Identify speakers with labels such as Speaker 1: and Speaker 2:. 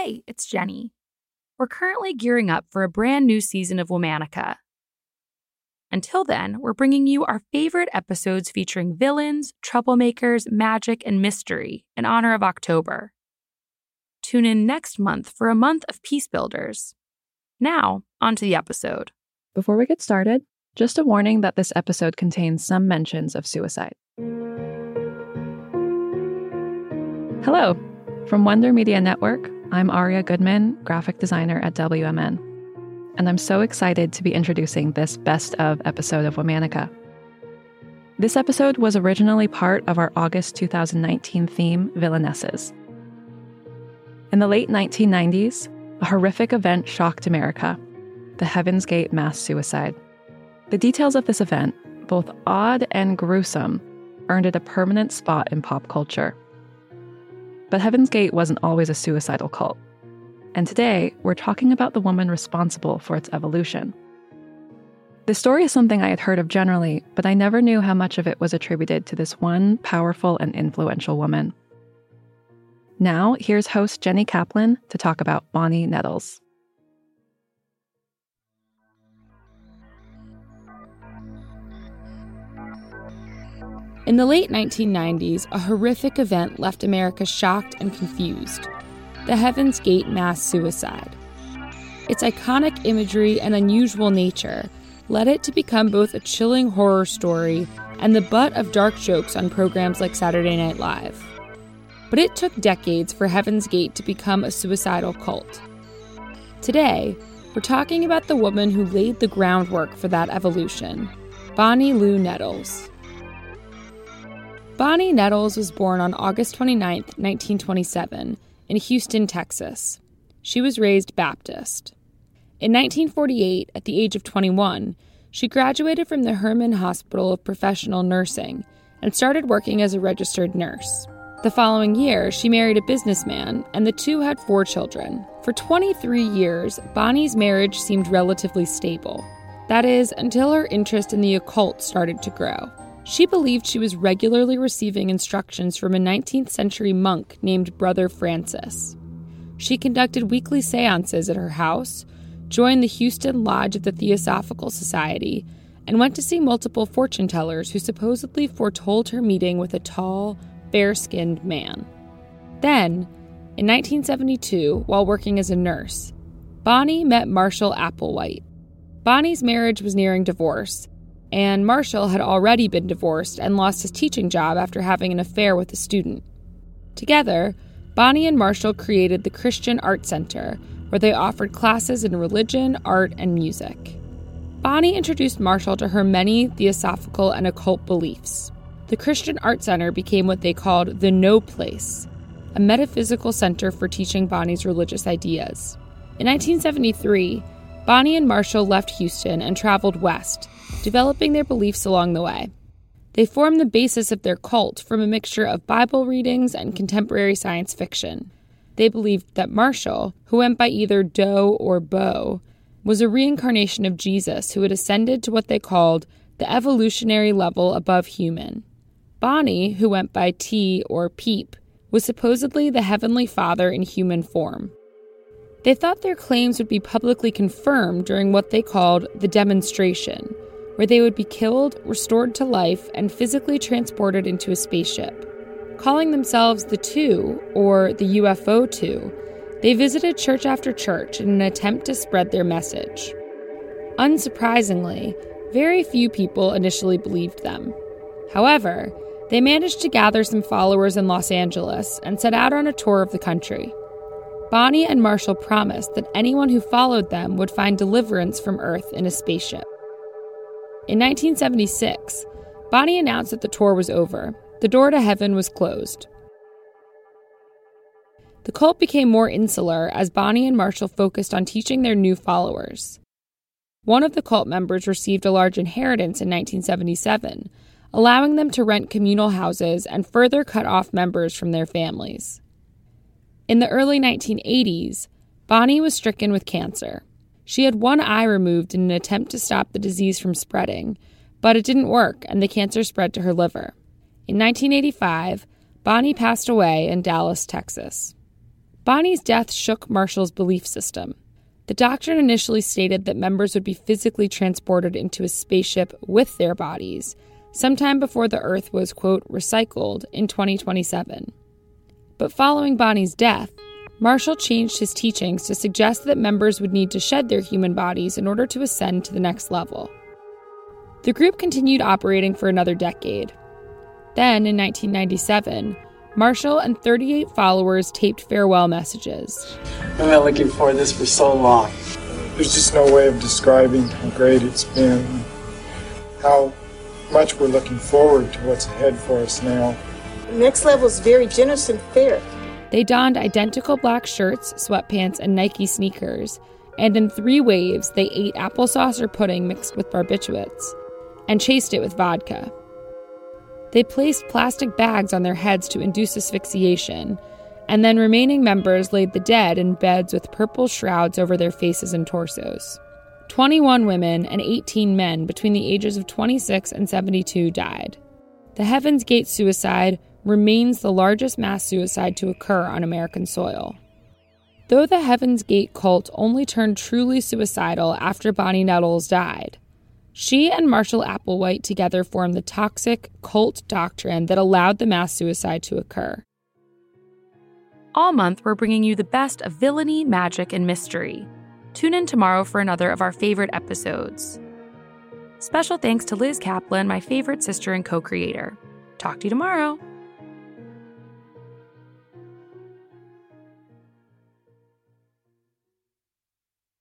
Speaker 1: Hey, it's Jenny. We're currently gearing up for a brand new season of Womanica. Until then, we're bringing you our favorite episodes featuring villains, troublemakers, magic, and mystery in honor of October. Tune in next month for a month of Peace Builders. Now, on to the episode.
Speaker 2: Before we get started, just a warning that this episode contains some mentions of suicide. Hello. From Wonder Media Network, I'm Aria Goodman, graphic designer at WMN. And I'm so excited to be introducing this best of episode of Womanica. This episode was originally part of our August 2019 theme, Villainesses. In the late 1990s, a horrific event shocked America the Heaven's Gate mass suicide. The details of this event, both odd and gruesome, earned it a permanent spot in pop culture. But Heaven's Gate wasn't always a suicidal cult. And today, we're talking about the woman responsible for its evolution. The story is something I had heard of generally, but I never knew how much of it was attributed to this one powerful and influential woman. Now, here's host Jenny Kaplan to talk about Bonnie Nettles.
Speaker 3: In the late 1990s, a horrific event left America shocked and confused the Heaven's Gate mass suicide. Its iconic imagery and unusual nature led it to become both a chilling horror story and the butt of dark jokes on programs like Saturday Night Live. But it took decades for Heaven's Gate to become a suicidal cult. Today, we're talking about the woman who laid the groundwork for that evolution Bonnie Lou Nettles. Bonnie Nettles was born on August 29, 1927, in Houston, Texas. She was raised Baptist. In 1948, at the age of 21, she graduated from the Hermann Hospital of Professional Nursing and started working as a registered nurse. The following year, she married a businessman, and the two had four children. For 23 years, Bonnie's marriage seemed relatively stable. That is, until her interest in the occult started to grow. She believed she was regularly receiving instructions from a 19th century monk named Brother Francis. She conducted weekly seances at her house, joined the Houston Lodge of the Theosophical Society, and went to see multiple fortune tellers who supposedly foretold her meeting with a tall, fair skinned man. Then, in 1972, while working as a nurse, Bonnie met Marshall Applewhite. Bonnie's marriage was nearing divorce, and Marshall had already been divorced and lost his teaching job after having an affair with a student. Together, Bonnie and Marshall created the Christian Art Center, where they offered classes in religion, art, and music. Bonnie introduced Marshall to her many theosophical and occult beliefs the Christian Art Center became what they called the Know Place, a metaphysical center for teaching Bonnie's religious ideas. In 1973, Bonnie and Marshall left Houston and traveled west, developing their beliefs along the way. They formed the basis of their cult from a mixture of Bible readings and contemporary science fiction. They believed that Marshall, who went by either Do or Bo, was a reincarnation of Jesus who had ascended to what they called the evolutionary level above human. Bonnie, who went by Ti or Peep, was supposedly the Heavenly Father in human form. They thought their claims would be publicly confirmed during what they called the demonstration, where they would be killed, restored to life, and physically transported into a spaceship. Calling themselves the Two, or the UFO Two, they visited church after church in an attempt to spread their message. Unsurprisingly, very few people initially believed them. However, they managed to gather some followers in Los Angeles and set out on a tour of the country. Bonnie and Marshall promised that anyone who followed them would find deliverance from Earth in a spaceship. In 1976, Bonnie announced that the tour was over. The door to heaven was closed. The cult became more insular as Bonnie and Marshall focused on teaching their new followers. One of the cult members received a large inheritance in 1977, allowing them to rent communal houses and further cut off members from their families. In the early 1980s, Bonnie was stricken with cancer. She had one eye removed in an attempt to stop the disease from spreading, but it didn't work and the cancer spread to her liver. In 1985, Bonnie passed away in Dallas, Texas. Bonnie's death shook Marshall's belief system. The doctrine initially stated that members would be physically transported into a spaceship with their bodies sometime before the Earth was, quote, recycled in 2027. But following Bonnie's death, Marshall changed his teachings to suggest that members would need to shed their human bodies in order to ascend to the next level. The group continued operating for another decade. Then, in 1997, Marshall and 38 followers taped farewell messages.
Speaker 4: I've been looking for this for so long.
Speaker 5: There's just no way of describing how great it's been, how much we're looking forward to what's ahead for us now.
Speaker 6: The next level is very generous and fair.
Speaker 3: They donned identical black shirts, sweatpants, and Nike sneakers, and in three waves, they ate applesauce or pudding mixed with barbiturates and chased it with vodka. They placed plastic bags on their heads to induce asphyxiation, and then remaining members laid the dead in beds with purple shrouds over their faces and torsos. 21 women and 18 men between the ages of 26 and 72 died. The Heaven's Gate suicide remains the largest mass suicide to occur on American soil. Though the Heaven's Gate cult only turned truly suicidal after Bonnie Nettles died, she and Marshall Applewhite together formed the toxic cult doctrine that allowed the mass suicide to occur.
Speaker 1: All month, we're bringing you the best of villainy, magic, and mystery. Tune in tomorrow for another of our favorite episodes. Special thanks to Liz Kaplan, my favorite sister and co creator. Talk to you tomorrow.